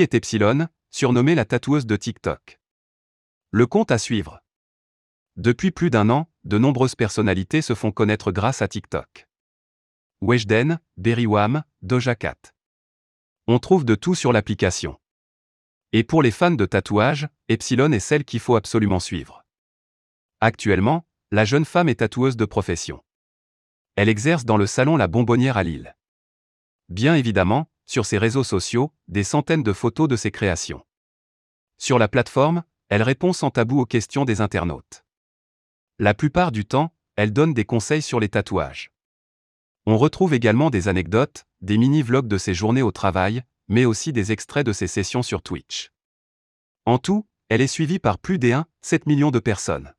Est Epsilon, surnommée la tatoueuse de TikTok Le compte à suivre. Depuis plus d'un an, de nombreuses personnalités se font connaître grâce à TikTok. Weshden, Berrywam, Doja Cat. On trouve de tout sur l'application. Et pour les fans de tatouage, Epsilon est celle qu'il faut absolument suivre. Actuellement, la jeune femme est tatoueuse de profession. Elle exerce dans le salon La Bonbonnière à Lille. Bien évidemment, sur ses réseaux sociaux, des centaines de photos de ses créations. Sur la plateforme, elle répond sans tabou aux questions des internautes. La plupart du temps, elle donne des conseils sur les tatouages. On retrouve également des anecdotes, des mini-vlogs de ses journées au travail, mais aussi des extraits de ses sessions sur Twitch. En tout, elle est suivie par plus des 1,7 millions de personnes.